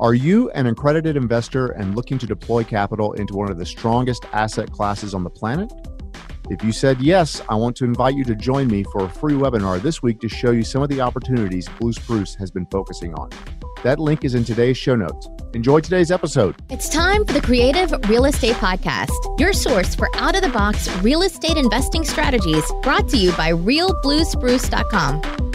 Are you an accredited investor and looking to deploy capital into one of the strongest asset classes on the planet? If you said yes, I want to invite you to join me for a free webinar this week to show you some of the opportunities Blue Spruce has been focusing on. That link is in today's show notes. Enjoy today's episode. It's time for the Creative Real Estate Podcast, your source for out of the box real estate investing strategies brought to you by realbluespruce.com.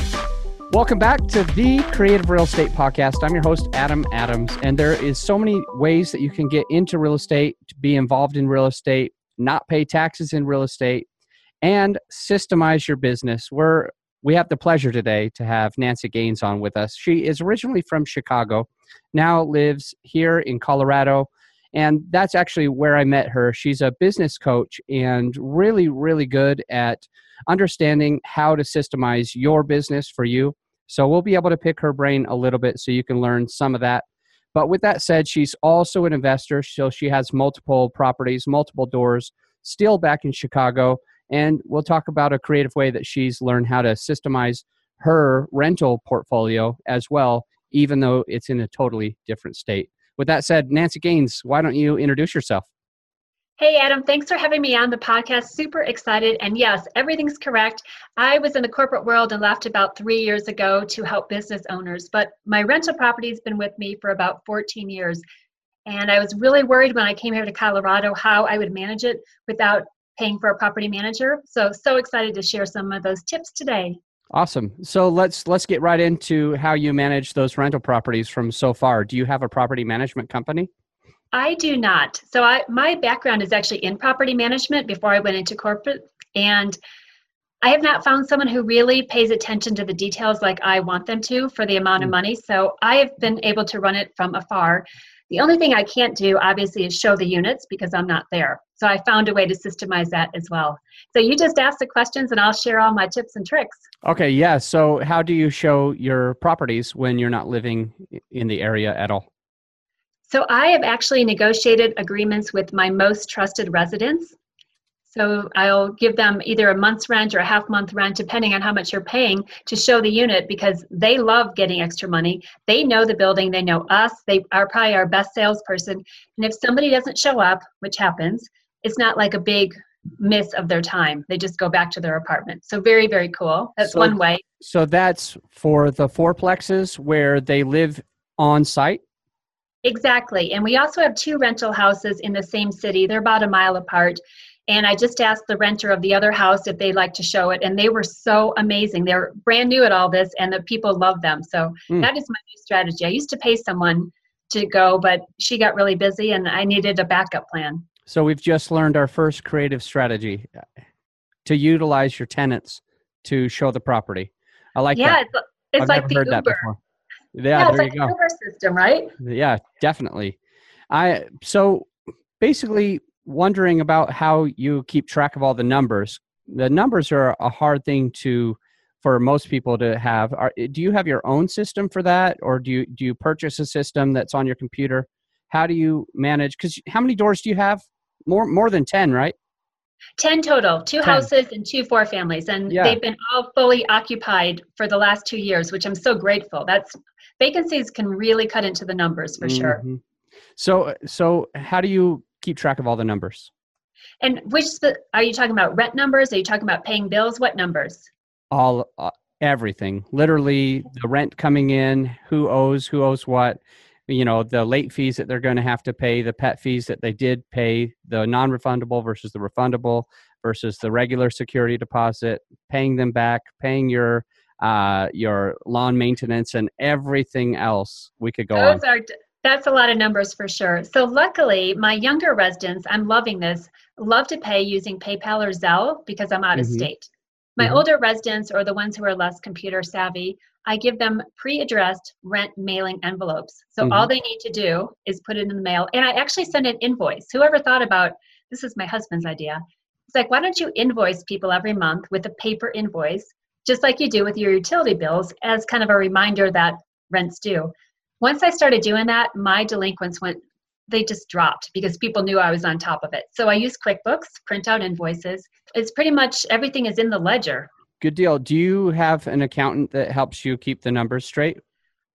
Welcome back to the Creative Real Estate Podcast. I'm your host, Adam Adams, and there is so many ways that you can get into real estate, to be involved in real estate, not pay taxes in real estate, and systemize your business. We're we have the pleasure today to have Nancy Gaines on with us. She is originally from Chicago, now lives here in Colorado, and that's actually where I met her. She's a business coach and really, really good at understanding how to systemize your business for you. So we'll be able to pick her brain a little bit so you can learn some of that. But with that said, she's also an investor. So she has multiple properties, multiple doors, still back in Chicago. And we'll talk about a creative way that she's learned how to systemize her rental portfolio as well, even though it's in a totally different state. With that said, Nancy Gaines, why don't you introduce yourself? Hey, Adam, thanks for having me on the podcast. Super excited. And yes, everything's correct. I was in the corporate world and left about three years ago to help business owners, but my rental property has been with me for about 14 years. And I was really worried when I came here to Colorado how I would manage it without paying for a property manager. So, so excited to share some of those tips today. Awesome. So let's let's get right into how you manage those rental properties from so far. Do you have a property management company? I do not. So I my background is actually in property management before I went into corporate and I have not found someone who really pays attention to the details like I want them to for the amount of hmm. money. So I have been able to run it from afar. The only thing I can't do, obviously, is show the units because I'm not there. So I found a way to systemize that as well. So you just ask the questions and I'll share all my tips and tricks. Okay, yeah. So how do you show your properties when you're not living in the area at all? So I have actually negotiated agreements with my most trusted residents. So I'll give them either a month's rent or a half month rent, depending on how much you're paying, to show the unit because they love getting extra money. They know the building, they know us, they are probably our best salesperson. And if somebody doesn't show up, which happens, it's not like a big miss of their time. They just go back to their apartment. So very, very cool. That's so, one way. So that's for the fourplexes where they live on site Exactly. And we also have two rental houses in the same city. They're about a mile apart. And I just asked the renter of the other house if they'd like to show it. And they were so amazing. They're brand new at all this, and the people love them. So mm. that is my new strategy. I used to pay someone to go, but she got really busy and I needed a backup plan. So we've just learned our first creative strategy to utilize your tenants to show the property. I like yeah, that. Yeah, it's, it's I've like the Uber. Yeah, yeah there like you go. Uber system, right? Yeah, definitely. I so basically wondering about how you keep track of all the numbers. The numbers are a hard thing to for most people to have. Are, do you have your own system for that, or do you do you purchase a system that's on your computer? How do you manage? Because how many doors do you have? More more than ten, right? 10 total, two 10. houses and two four families. And yeah. they've been all fully occupied for the last two years, which I'm so grateful. That's vacancies can really cut into the numbers for mm-hmm. sure. So, so how do you keep track of all the numbers? And which are you talking about? Rent numbers? Are you talking about paying bills? What numbers? All uh, everything. Literally, the rent coming in, who owes, who owes what. You know, the late fees that they're going to have to pay, the pet fees that they did pay, the non-refundable versus the refundable versus the regular security deposit, paying them back, paying your uh, your lawn maintenance, and everything else. We could go Those on. Are, that's a lot of numbers for sure. So, luckily, my younger residents, I'm loving this, love to pay using PayPal or Zelle because I'm out mm-hmm. of state. My mm-hmm. older residents, or the ones who are less computer savvy, I give them pre addressed rent mailing envelopes. So, mm-hmm. all they need to do is put it in the mail. And I actually send an invoice. Whoever thought about this is my husband's idea. It's like, why don't you invoice people every month with a paper invoice? just like you do with your utility bills, as kind of a reminder that rent's due. Once I started doing that, my delinquents went, they just dropped because people knew I was on top of it. So I use QuickBooks, print out invoices. It's pretty much everything is in the ledger. Good deal. Do you have an accountant that helps you keep the numbers straight?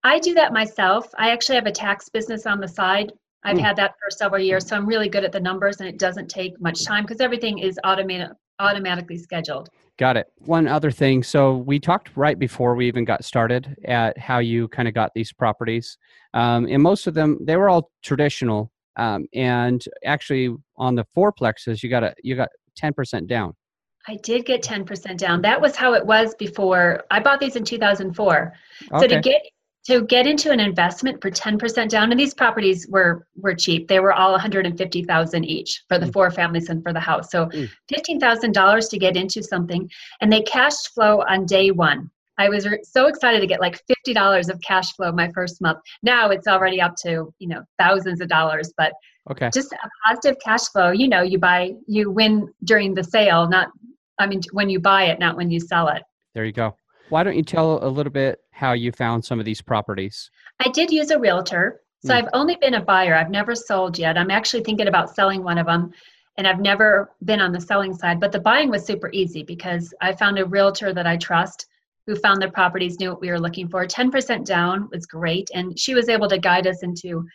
I do that myself. I actually have a tax business on the side. I've mm. had that for several years, so I'm really good at the numbers, and it doesn't take much time because everything is automated, automatically scheduled. Got it. One other thing. So we talked right before we even got started at how you kind of got these properties, um, and most of them they were all traditional. Um, and actually, on the fourplexes, you got a you got ten percent down. I did get 10% down. That was how it was before. I bought these in 2004. Okay. So to get to get into an investment for 10% down and these properties were were cheap they were all 150000 each for the mm. four families and for the house so mm. $15000 to get into something and they cash flow on day one i was so excited to get like $50 of cash flow my first month now it's already up to you know thousands of dollars but okay just a positive cash flow you know you buy you win during the sale not i mean when you buy it not when you sell it there you go why don't you tell a little bit how you found some of these properties? I did use a realtor. So mm. I've only been a buyer. I've never sold yet. I'm actually thinking about selling one of them. And I've never been on the selling side. But the buying was super easy because I found a realtor that I trust who found the properties, knew what we were looking for. 10% down was great. And she was able to guide us into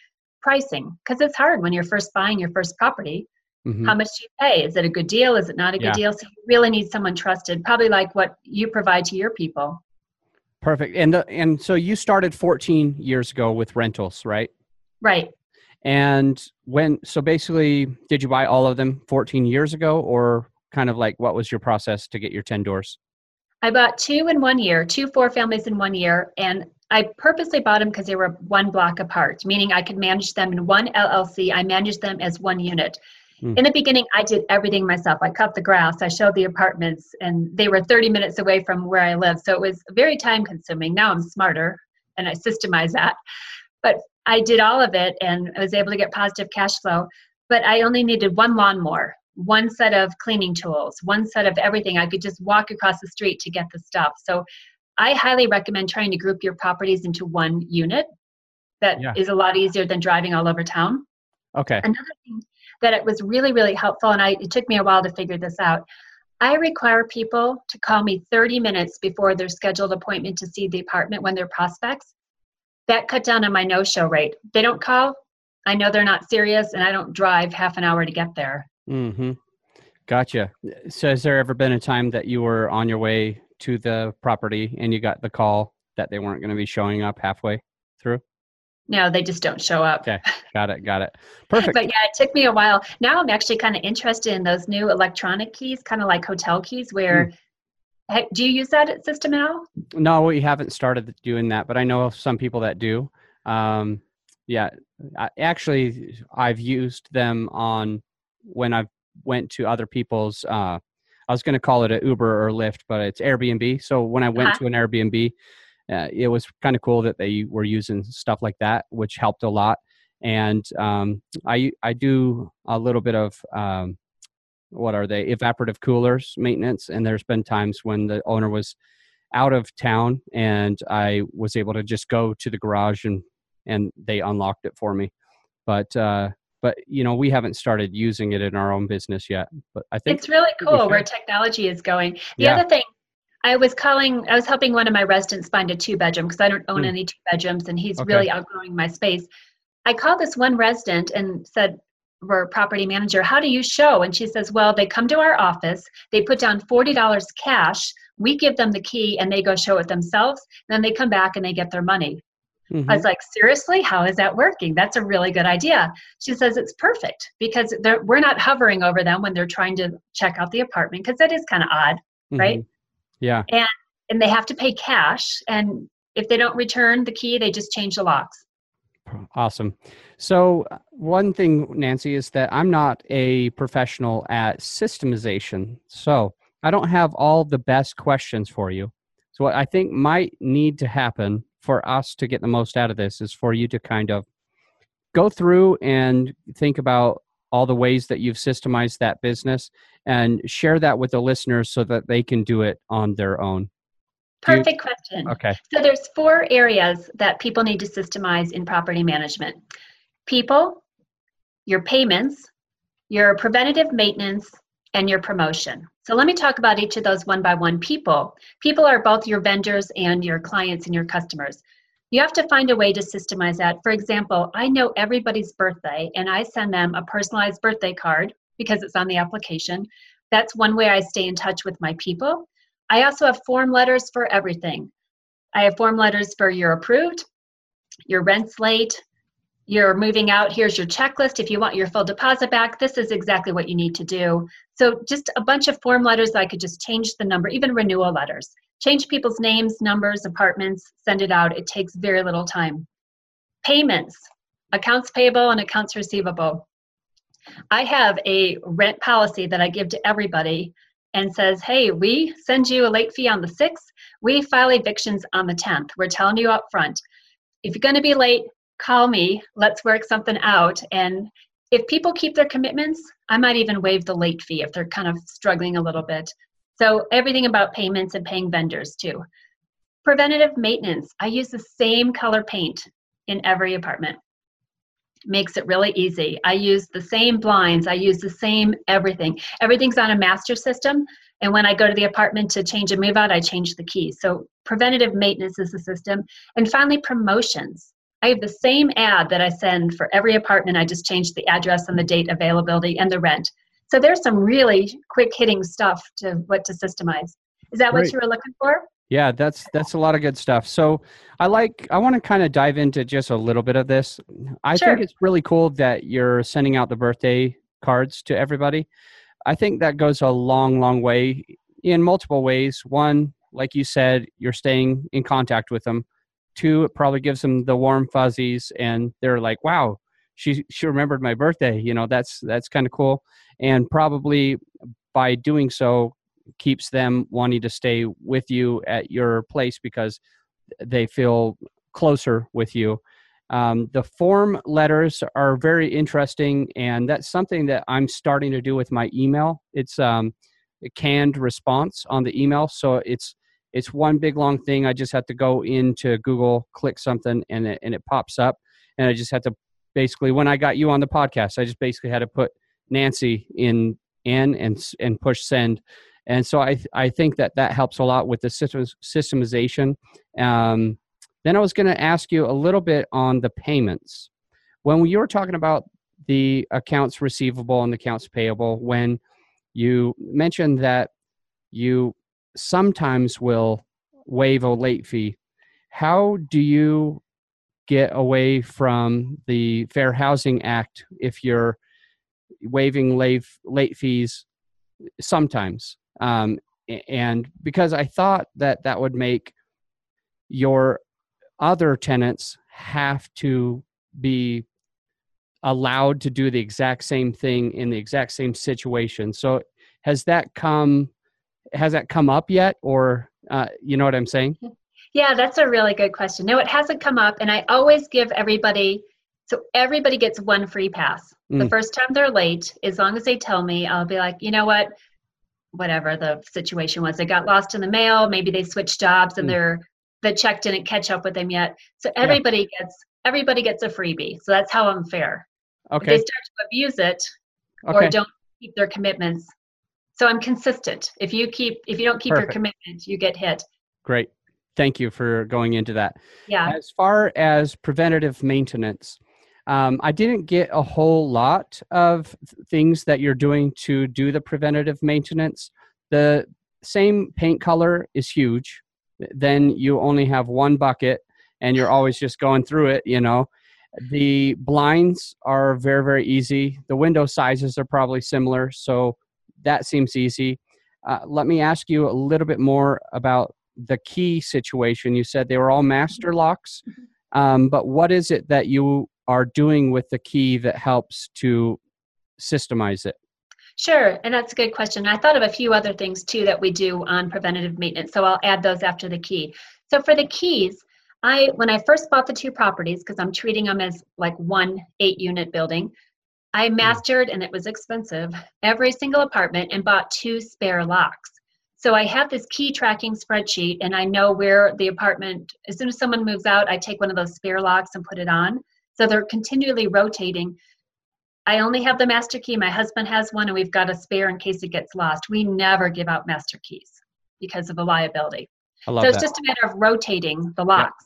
pricing because it's hard when you're first buying your first property. Mm-hmm. How much do you pay? Is it a good deal? Is it not a good deal? So you really need someone trusted, probably like what you provide to your people. Perfect. And the, and so you started 14 years ago with rentals, right? Right. And when so basically, did you buy all of them 14 years ago, or kind of like what was your process to get your 10 doors? I bought two in one year, two four families in one year, and I purposely bought them because they were one block apart, meaning I could manage them in one LLC. I managed them as one unit. Mm. In the beginning, I did everything myself. I cut the grass, I showed the apartments, and they were 30 minutes away from where I live. So it was very time consuming. Now I'm smarter and I systemize that. But I did all of it and I was able to get positive cash flow. But I only needed one lawnmower, one set of cleaning tools, one set of everything. I could just walk across the street to get the stuff. So I highly recommend trying to group your properties into one unit. That yeah. is a lot easier than driving all over town. Okay. Another thing that it was really, really helpful, and I, it took me a while to figure this out. I require people to call me 30 minutes before their scheduled appointment to see the apartment when they're prospects. That cut down on my no show rate. They don't call, I know they're not serious, and I don't drive half an hour to get there. Mm-hmm. Gotcha. So, has there ever been a time that you were on your way to the property and you got the call that they weren't going to be showing up halfway through? No, they just don't show up. Okay, got it, got it. Perfect. but yeah, it took me a while. Now I'm actually kind of interested in those new electronic keys, kind of like hotel keys, where. Mm. Do you use that system now? No, we haven't started doing that, but I know some people that do. Um, yeah, I, actually, I've used them on when I've went to other people's. Uh, I was going to call it an Uber or Lyft, but it's Airbnb. So when I went uh-huh. to an Airbnb, uh, it was kind of cool that they were using stuff like that, which helped a lot. And um, I I do a little bit of um, what are they evaporative coolers maintenance, and there's been times when the owner was out of town and I was able to just go to the garage and and they unlocked it for me. But uh, but you know we haven't started using it in our own business yet. But I think it's really cool where technology is going. The yeah. other thing I was calling, I was helping one of my residents find a two bedroom because I don't own mm. any two bedrooms and he's okay. really outgrowing my space. I called this one resident and said, "For property manager, how do you show? And she says, well, they come to our office, they put down $40 cash, we give them the key and they go show it themselves, then they come back and they get their money. Mm-hmm. I was like, seriously, how is that working? That's a really good idea. She says it's perfect because we're not hovering over them when they're trying to check out the apartment because that is kind of odd, mm-hmm. right? Yeah. And and they have to pay cash and if they don't return the key, they just change the locks. Awesome. So, one thing, Nancy, is that I'm not a professional at systemization. So, I don't have all the best questions for you. So, what I think might need to happen for us to get the most out of this is for you to kind of go through and think about all the ways that you've systemized that business and share that with the listeners so that they can do it on their own. Perfect you, question. Okay. So there's four areas that people need to systemize in property management. People, your payments, your preventative maintenance, and your promotion. So let me talk about each of those one by one. People. People are both your vendors and your clients and your customers. You have to find a way to systemize that. For example, I know everybody's birthday and I send them a personalized birthday card because it's on the application. That's one way I stay in touch with my people. I also have form letters for everything. I have form letters for you're approved, your rent's late, you're moving out, here's your checklist. If you want your full deposit back, this is exactly what you need to do. So, just a bunch of form letters I could just change the number, even renewal letters. Change people's names, numbers, apartments, send it out. It takes very little time. Payments, accounts payable and accounts receivable. I have a rent policy that I give to everybody and says, hey, we send you a late fee on the 6th. We file evictions on the 10th. We're telling you up front. If you're going to be late, call me. Let's work something out. And if people keep their commitments, I might even waive the late fee if they're kind of struggling a little bit. So, everything about payments and paying vendors too. Preventative maintenance. I use the same color paint in every apartment makes it really easy. I use the same blinds, I use the same everything. Everything's on a master system. And when I go to the apartment to change a move out, I change the keys. So preventative maintenance is the system. And finally, promotions. I have the same ad that I send for every apartment. I just change the address and the date availability and the rent. So there's some really quick hitting stuff to what to systemize. Is that Great. what you were looking for? Yeah, that's that's a lot of good stuff. So I like I want to kind of dive into just a little bit of this. I sure. think it's really cool that you're sending out the birthday cards to everybody. I think that goes a long, long way in multiple ways. One, like you said, you're staying in contact with them. Two, it probably gives them the warm fuzzies and they're like, wow, she she remembered my birthday. You know, that's that's kind of cool. And probably by doing so keeps them wanting to stay with you at your place because they feel closer with you. Um, the form letters are very interesting, and that's something that I'm starting to do with my email. It's um, a canned response on the email, so it's it's one big long thing. I just have to go into Google, click something, and it, and it pops up, and I just have to basically when I got you on the podcast, I just basically had to put Nancy in in and and push send, and so I, I think that that helps a lot with the systemization. Um, then I was going to ask you a little bit on the payments. When you were talking about the accounts receivable and the accounts payable, when you mentioned that you sometimes will waive a late fee, how do you get away from the Fair Housing Act if you're waiving late, late fees sometimes? um, and because I thought that that would make your other tenants have to be allowed to do the exact same thing in the exact same situation. So has that come has that come up yet or uh, you know what I'm saying? Yeah, that's a really good question. No, it hasn't come up and I always give everybody so everybody gets one free pass. Mm. The first time they're late, as long as they tell me, I'll be like, you know what? whatever the situation was. They got lost in the mail. Maybe they switched jobs and mm. their the check didn't catch up with them yet. So everybody yeah. gets everybody gets a freebie. So that's how unfair. Okay. If they start to abuse it okay. or don't keep their commitments. So I'm consistent. If you keep if you don't keep Perfect. your commitment, you get hit. Great. Thank you for going into that. Yeah. As far as preventative maintenance, um, I didn't get a whole lot of things that you're doing to do the preventative maintenance. The same paint color is huge. Then you only have one bucket and you're always just going through it, you know. The blinds are very, very easy. The window sizes are probably similar, so that seems easy. Uh, let me ask you a little bit more about the key situation. You said they were all master locks, mm-hmm. um, but what is it that you are doing with the key that helps to systemize it? Sure, and that's a good question. I thought of a few other things too that we do on preventative maintenance, so I'll add those after the key. So for the keys, I when I first bought the two properties because I'm treating them as like one eight unit building, I mastered and it was expensive every single apartment and bought two spare locks. So I have this key tracking spreadsheet and I know where the apartment as soon as someone moves out, I take one of those spare locks and put it on. So they're continually rotating. I only have the master key. My husband has one, and we've got a spare in case it gets lost. We never give out master keys because of the liability. so it's that. just a matter of rotating the locks.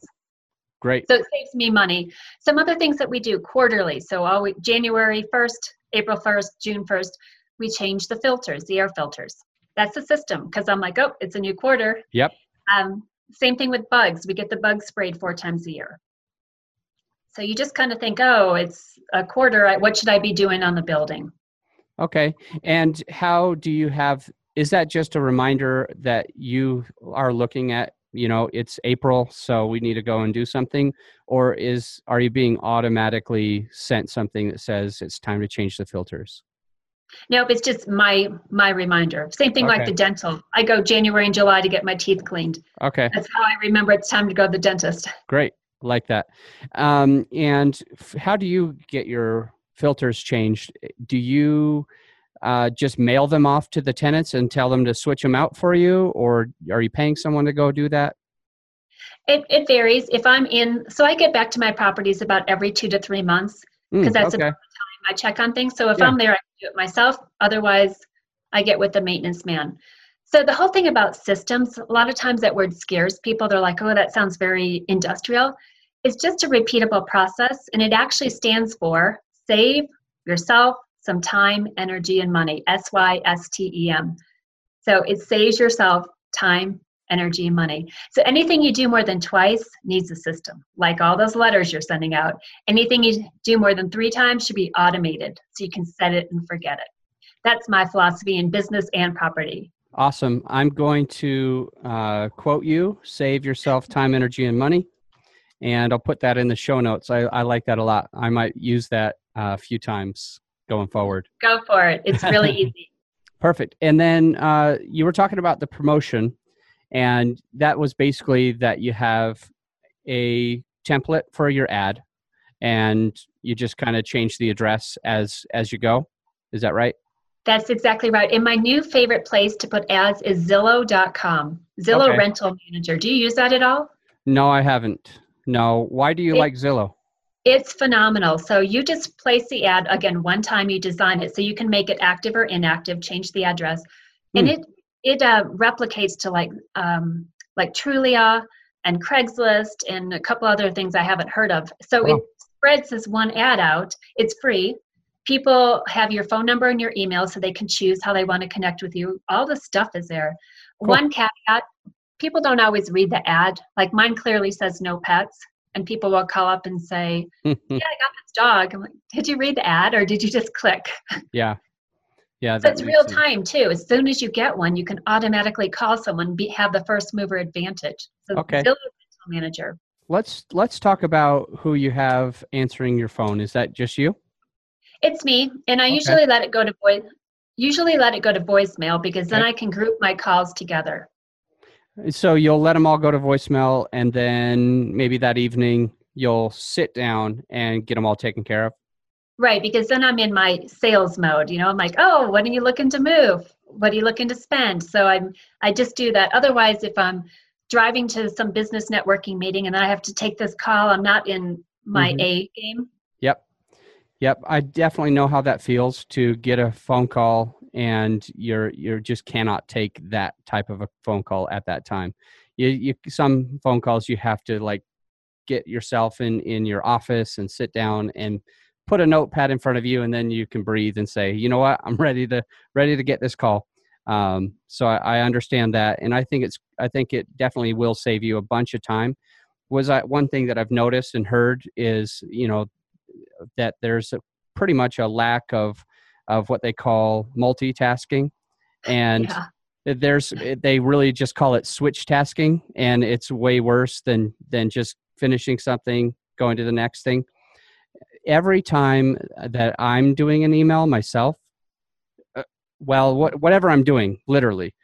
Great. So it saves me money. Some other things that we do quarterly. So always, January 1st, April 1st, June 1st, we change the filters, the air filters. That's the system because I'm like, oh, it's a new quarter. Yep. Um, same thing with bugs. We get the bugs sprayed four times a year. So you just kind of think, oh, it's a quarter. What should I be doing on the building? Okay. And how do you have, is that just a reminder that you are looking at, you know, it's April, so we need to go and do something? Or is, are you being automatically sent something that says it's time to change the filters? Nope, it's just my my reminder. Same thing okay. like the dental. I go January and July to get my teeth cleaned. Okay. That's how I remember it's time to go to the dentist. Great, like that. Um, and f- how do you get your filters changed? Do you uh, just mail them off to the tenants and tell them to switch them out for you, or are you paying someone to go do that? It, it varies. If I'm in, so I get back to my properties about every two to three months because mm, that's okay. about the time I check on things. So if yeah. I'm there, I do it myself. Otherwise, I get with the maintenance man. So the whole thing about systems, a lot of times that word scares people. They're like, "Oh, that sounds very industrial." It's just a repeatable process, and it actually stands for save yourself some time, energy, and money. S Y S T E M. So it saves yourself time, energy, and money. So anything you do more than twice needs a system, like all those letters you're sending out. Anything you do more than three times should be automated so you can set it and forget it. That's my philosophy in business and property. Awesome. I'm going to uh, quote you save yourself time, energy, and money. And I'll put that in the show notes. I, I like that a lot. I might use that uh, a few times going forward. Go for it. It's really easy. Perfect. And then uh, you were talking about the promotion and that was basically that you have a template for your ad and you just kind of change the address as as you go is that right that's exactly right and my new favorite place to put ads is zillow.com zillow okay. rental manager do you use that at all no i haven't no why do you it, like zillow it's phenomenal so you just place the ad again one time you design it so you can make it active or inactive change the address and hmm. it it uh, replicates to like um, like Trulia and Craigslist and a couple other things I haven't heard of. So it spreads this one ad out. It's free. People have your phone number and your email so they can choose how they want to connect with you. All the stuff is there. Cool. One caveat people don't always read the ad. Like mine clearly says no pets. And people will call up and say, Yeah, I got this dog. I'm like, Did you read the ad or did you just click? Yeah. Yeah, so it's real time too. As soon as you get one, you can automatically call someone, be, have the first mover advantage. So okay. manager. Let's let's talk about who you have answering your phone. Is that just you? It's me, and I okay. usually let it go to voice. Usually let it go to voicemail because then I can group my calls together. So you'll let them all go to voicemail, and then maybe that evening you'll sit down and get them all taken care of. Right, because then I'm in my sales mode. You know, I'm like, oh, when are you looking to move? What are you looking to spend? So I'm I just do that. Otherwise, if I'm driving to some business networking meeting and I have to take this call, I'm not in my mm-hmm. A game. Yep. Yep. I definitely know how that feels to get a phone call and you're you're just cannot take that type of a phone call at that time. You, you some phone calls you have to like get yourself in in your office and sit down and put a notepad in front of you and then you can breathe and say you know what? I'm ready to ready to get this call. Um, so I, I, understand that and i think it's i think it definitely will save you a bunch of time. Was I, one thing that i've noticed and heard is you know that there's a, pretty much a lack of of what they call multitasking. And yeah. there's they really just call it switch tasking and it's way worse than than just finishing something going to the next thing. Every time that I'm doing an email myself, uh, well, what, whatever I'm doing, literally,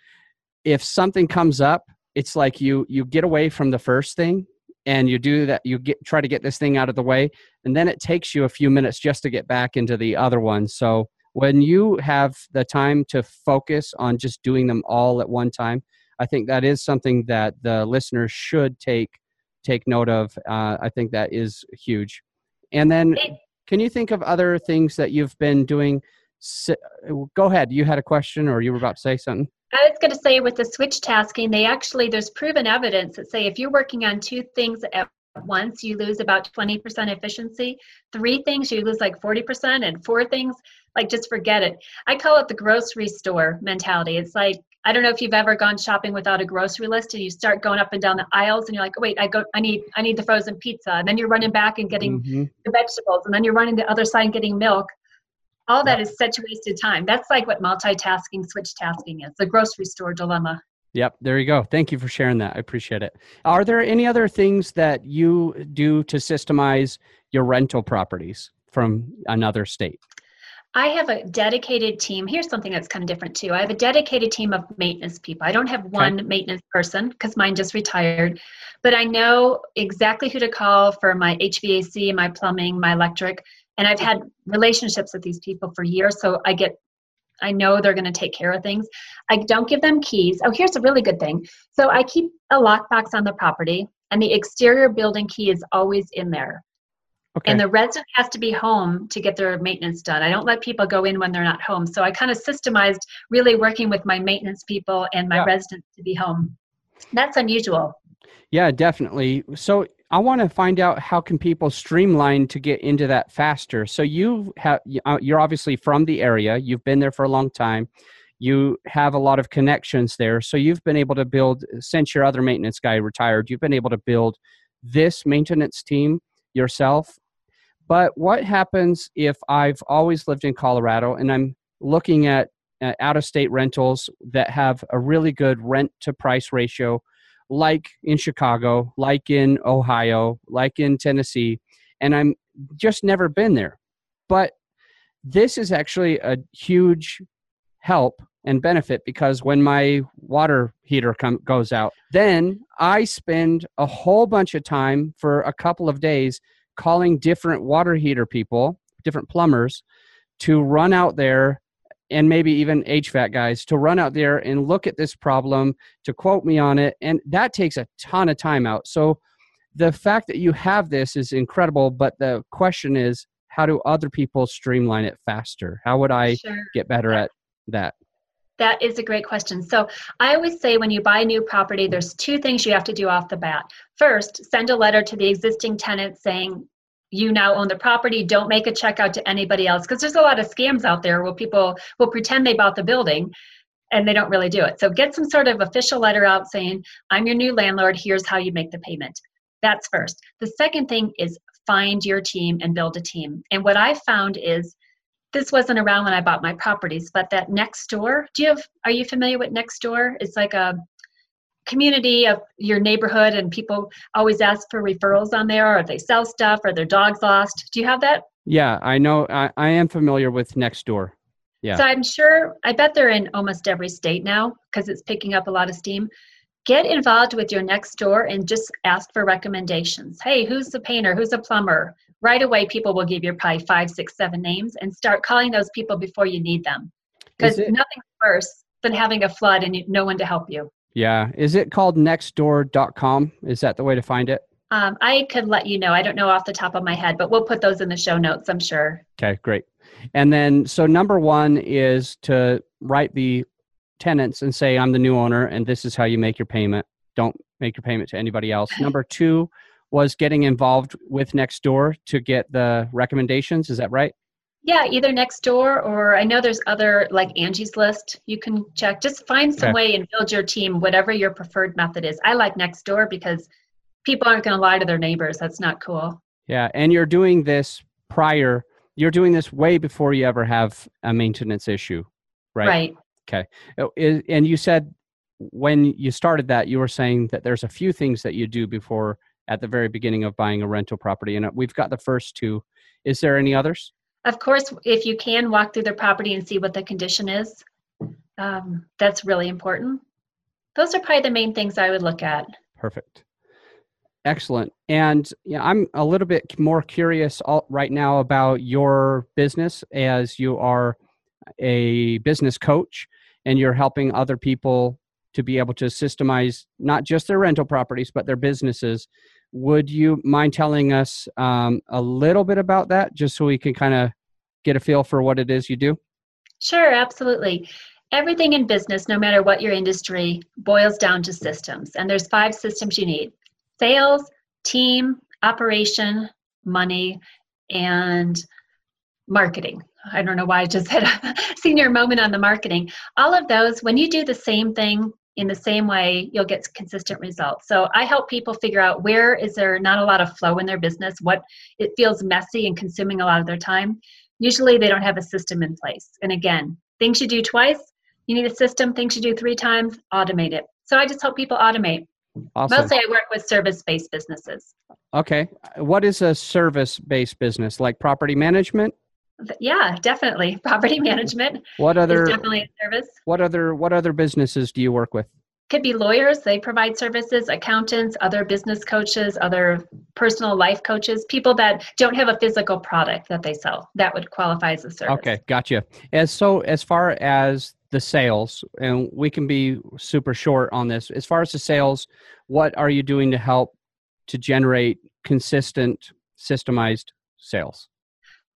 if something comes up, it's like you you get away from the first thing and you do that you get try to get this thing out of the way and then it takes you a few minutes just to get back into the other one. So when you have the time to focus on just doing them all at one time i think that is something that the listeners should take take note of uh, i think that is huge and then, can you think of other things that you've been doing? Go ahead. You had a question, or you were about to say something. I was going to say with the switch tasking, they actually there's proven evidence that say if you're working on two things at once, you lose about 20% efficiency. Three things, you lose like 40%, and four things, like just forget it. I call it the grocery store mentality. It's like I don't know if you've ever gone shopping without a grocery list and you start going up and down the aisles and you're like, oh, wait, I go, I need, I need the frozen pizza, and then you're running back and getting mm-hmm. the vegetables, and then you're running the other side and getting milk. All that is such wasted time. That's like what multitasking, switch tasking is. The grocery store dilemma. Yep, there you go. Thank you for sharing that. I appreciate it. Are there any other things that you do to systemize your rental properties from another state? I have a dedicated team. Here's something that's kind of different too. I have a dedicated team of maintenance people. I don't have one okay. maintenance person because mine just retired, but I know exactly who to call for my HVAC, my plumbing, my electric, and I've had relationships with these people for years, so I get I know they're going to take care of things. I don't give them keys. Oh, here's a really good thing. So I keep a lockbox on the property, and the exterior building key is always in there. Okay. And the resident has to be home to get their maintenance done. I don't let people go in when they're not home. So I kind of systemized really working with my maintenance people and my yeah. residents to be home. That's unusual. Yeah, definitely. So I want to find out how can people streamline to get into that faster. So you have uh, you're obviously from the area. You've been there for a long time. You have a lot of connections there. So you've been able to build since your other maintenance guy retired. You've been able to build this maintenance team yourself but what happens if I've always lived in Colorado and I'm looking at uh, out of state rentals that have a really good rent to price ratio, like in Chicago, like in Ohio, like in Tennessee, and I'm just never been there. But this is actually a huge help and benefit because when my water heater come, goes out, then I spend a whole bunch of time for a couple of days calling different water heater people, different plumbers, to run out there and maybe even HVAC guys to run out there and look at this problem, to quote me on it. And that takes a ton of time out. So the fact that you have this is incredible. But the question is, how do other people streamline it faster? How would I sure. get better at that? That is a great question. So, I always say when you buy a new property, there's two things you have to do off the bat. First, send a letter to the existing tenant saying, you now own the property, don't make a check out to anybody else. Because there's a lot of scams out there where people will pretend they bought the building and they don't really do it. So, get some sort of official letter out saying, I'm your new landlord, here's how you make the payment. That's first. The second thing is find your team and build a team. And what I found is this wasn't around when I bought my properties, but that Nextdoor. Do you have, are you familiar with Nextdoor? It's like a community of your neighborhood and people always ask for referrals on there or they sell stuff or their dog's lost. Do you have that? Yeah, I know. I, I am familiar with Nextdoor. Yeah. So I'm sure, I bet they're in almost every state now because it's picking up a lot of steam. Get involved with your Nextdoor and just ask for recommendations. Hey, who's the painter? Who's a plumber? Right away people will give you probably five six seven names and start calling those people before you need them. Because nothing's worse than having a flood and no one to help you. Yeah. Is it called nextdoor.com is that the way to find it? Um, i could let you know. I don't know off the top of my head but we'll put those in the show notes i'm sure. Okay great. And then so number one is to write the tenants and say i'm the new owner and this is how you make your payment. Don't make your payment to anybody else. Number two was getting involved with Nextdoor to get the recommendations. Is that right? Yeah, either Nextdoor or I know there's other like Angie's List you can check. Just find some okay. way and build your team, whatever your preferred method is. I like Nextdoor because people aren't going to lie to their neighbors. That's not cool. Yeah, and you're doing this prior, you're doing this way before you ever have a maintenance issue, right? Right. Okay. Oh, and you said when you started that, you were saying that there's a few things that you do before at the very beginning of buying a rental property. And uh, we've got the first two. Is there any others? Of course, if you can walk through the property and see what the condition is, um, that's really important. Those are probably the main things I would look at. Perfect. Excellent. And yeah, I'm a little bit more curious all, right now about your business as you are a business coach and you're helping other people to be able to systemize not just their rental properties, but their businesses would you mind telling us um, a little bit about that just so we can kind of get a feel for what it is you do? Sure, absolutely. Everything in business, no matter what your industry, boils down to systems. And there's five systems you need sales, team, operation, money, and marketing. I don't know why I just had a senior moment on the marketing. All of those, when you do the same thing in the same way, you'll get consistent results. So I help people figure out where is there not a lot of flow in their business, what it feels messy and consuming a lot of their time. Usually they don't have a system in place. And again, things you do twice, you need a system. Things you do three times, automate it. So I just help people automate. Awesome. Mostly I work with service based businesses. Okay. What is a service based business? Like property management? Yeah, definitely. Property management. What other definitely a service. What other what other businesses do you work with? Could be lawyers, they provide services, accountants, other business coaches, other personal life coaches, people that don't have a physical product that they sell. That would qualify as a service. Okay, gotcha. As so as far as the sales, and we can be super short on this. As far as the sales, what are you doing to help to generate consistent, systemized sales?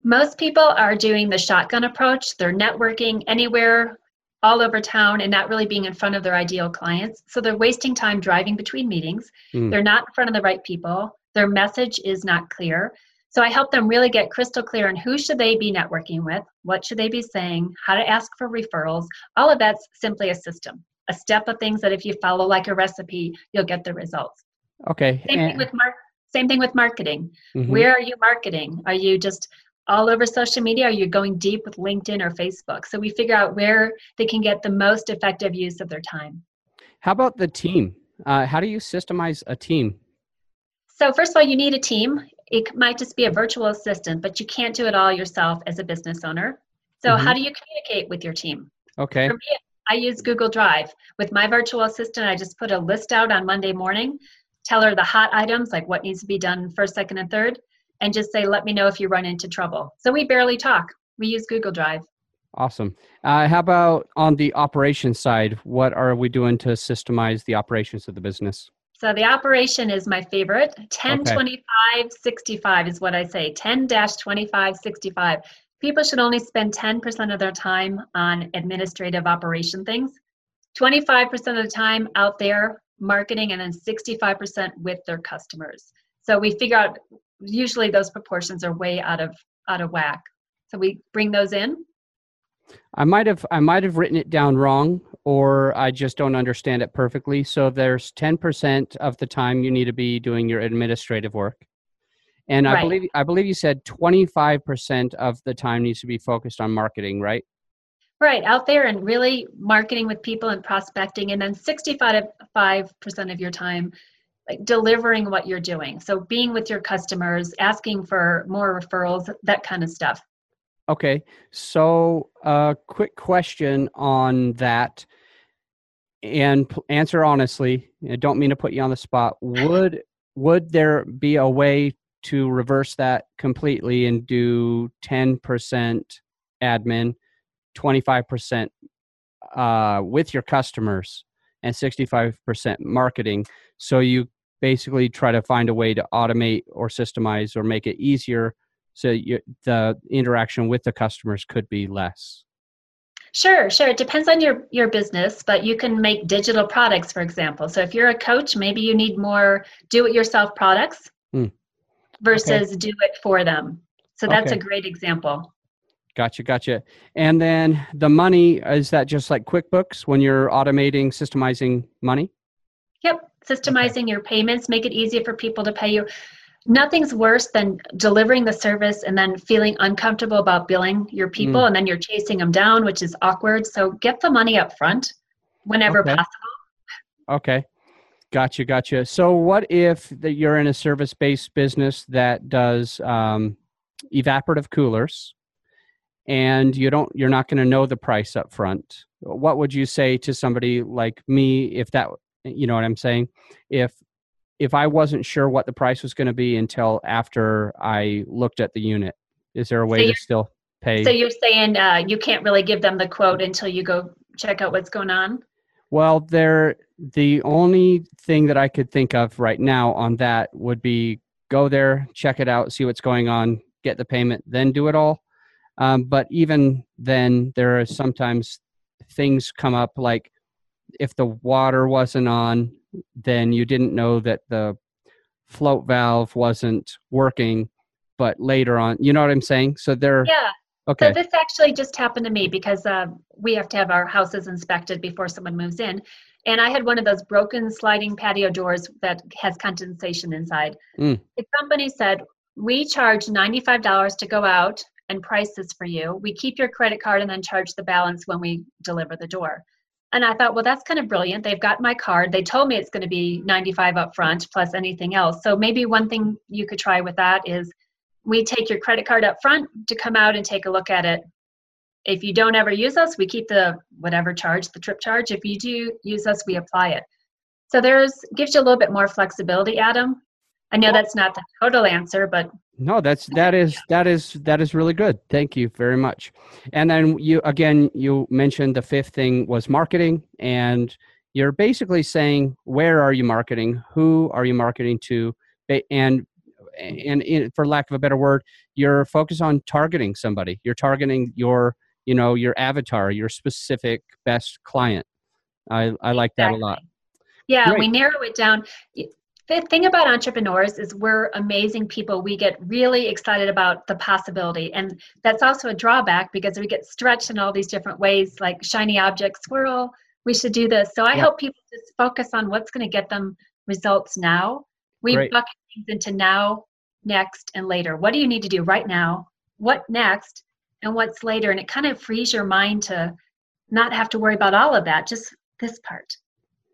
Most people are doing the shotgun approach. They're networking anywhere, all over town, and not really being in front of their ideal clients. So they're wasting time driving between meetings. Mm. They're not in front of the right people. Their message is not clear. So I help them really get crystal clear on who should they be networking with, what should they be saying, how to ask for referrals. All of that's simply a system, a step of things that if you follow like a recipe, you'll get the results. Okay. Same and- thing with mar- same thing with marketing. Mm-hmm. Where are you marketing? Are you just all over social media? Are you going deep with LinkedIn or Facebook? So we figure out where they can get the most effective use of their time. How about the team? Uh, how do you systemize a team? So first of all, you need a team. It might just be a virtual assistant, but you can't do it all yourself as a business owner. So mm-hmm. how do you communicate with your team? Okay. For me, I use Google Drive. With my virtual assistant, I just put a list out on Monday morning, tell her the hot items, like what needs to be done first, second, and third, and just say, let me know if you run into trouble. So we barely talk. We use Google Drive. Awesome. Uh, how about on the operations side? What are we doing to systemize the operations of the business? So the operation is my favorite. 10, okay. 25, 65 is what I say. 10 25, 65. People should only spend 10% of their time on administrative operation things, 25% of the time out there marketing, and then 65% with their customers. So we figure out usually those proportions are way out of out of whack. So we bring those in I might have I might have written it down wrong or I just don't understand it perfectly. So there's 10% of the time you need to be doing your administrative work. And right. I believe I believe you said 25% of the time needs to be focused on marketing, right? Right, out there and really marketing with people and prospecting and then 65% of your time delivering what you're doing. So being with your customers, asking for more referrals, that kind of stuff. Okay, so a uh, quick question on that, and p- answer honestly. I don't mean to put you on the spot. Would would there be a way to reverse that completely and do ten percent admin, twenty five percent uh, with your customers, and sixty five percent marketing? So you basically try to find a way to automate or systemize or make it easier so you, the interaction with the customers could be less Sure, sure. It depends on your your business, but you can make digital products, for example. So if you're a coach, maybe you need more do-it-yourself products hmm. versus okay. do it for them. So that's okay. a great example. Gotcha, gotcha. And then the money is that just like QuickBooks when you're automating, systemizing money? Yep, systemizing your payments, make it easier for people to pay you. Nothing's worse than delivering the service and then feeling uncomfortable about billing your people mm. and then you're chasing them down which is awkward. So get the money up front whenever okay. possible. Okay. Gotcha gotcha. So what if that you're in a service based business that does um, evaporative coolers and you don't you're not going to know the price up front? What would you say to somebody like me if that you know what i'm saying if if I wasn't sure what the price was going to be until after I looked at the unit. Is there a way so to still pay? So you're saying uh, you can't really give them the quote until you go check out what's going on? Well, there the only thing that I could think of right now on that would be go there, check it out, see what's going on, get the payment, then do it all. Um, but even then, there are sometimes things come up like if the water wasn't on then you didn't know that the float valve wasn't working, but later on, you know what I'm saying? So they're yeah. Okay. So this actually just happened to me because uh, we have to have our houses inspected before someone moves in, and I had one of those broken sliding patio doors that has condensation inside. Mm. The company said we charge ninety-five dollars to go out and price this for you. We keep your credit card and then charge the balance when we deliver the door. And I thought, well, that's kind of brilliant. They've got my card. They told me it's going to be 95 up front plus anything else. So maybe one thing you could try with that is we take your credit card up front to come out and take a look at it. If you don't ever use us, we keep the whatever charge, the trip charge. If you do use us, we apply it. So there's gives you a little bit more flexibility, Adam. I know that's not the total answer, but no, that's that is that is that is really good. Thank you very much. And then you again you mentioned the fifth thing was marketing and you're basically saying where are you marketing? Who are you marketing to? And and in, for lack of a better word, you're focused on targeting somebody. You're targeting your you know your avatar, your specific best client. I I like that a lot. Yeah, Great. we narrow it down the thing about entrepreneurs is we're amazing people. We get really excited about the possibility. And that's also a drawback because we get stretched in all these different ways, like shiny object squirrel, we should do this. So I yeah. hope people just focus on what's going to get them results now. We Great. bucket things into now, next, and later. What do you need to do right now? What next? And what's later? And it kind of frees your mind to not have to worry about all of that, just this part.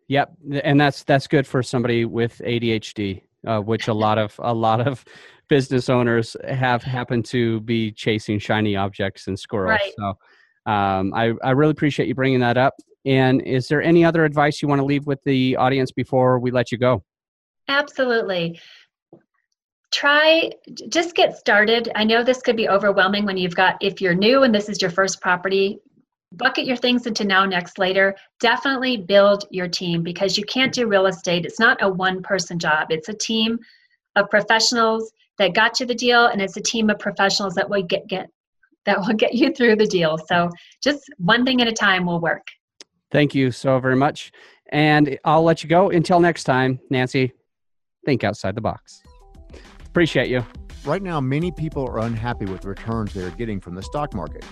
Yep, and that's that's good for somebody with ADHD, uh, which a lot of a lot of business owners have happened to be chasing shiny objects and squirrels. Right. So um, I I really appreciate you bringing that up. And is there any other advice you want to leave with the audience before we let you go? Absolutely. Try just get started. I know this could be overwhelming when you've got if you're new and this is your first property bucket your things into now next later. Definitely build your team because you can't do real estate. It's not a one person job. It's a team of professionals that got you the deal and it's a team of professionals that will get get that will get you through the deal. So just one thing at a time will work. Thank you so very much. And i'll let you go. Until next time nancy think outside the box. Appreciate you. Right now many people are unhappy with returns they are getting from the stock market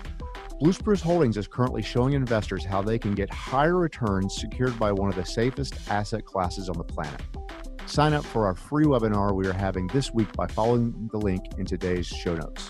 Blue Spruce Holdings is currently showing investors how they can get higher returns secured by one of the safest asset classes on the planet. Sign up for our free webinar we are having this week by following the link in today's show notes.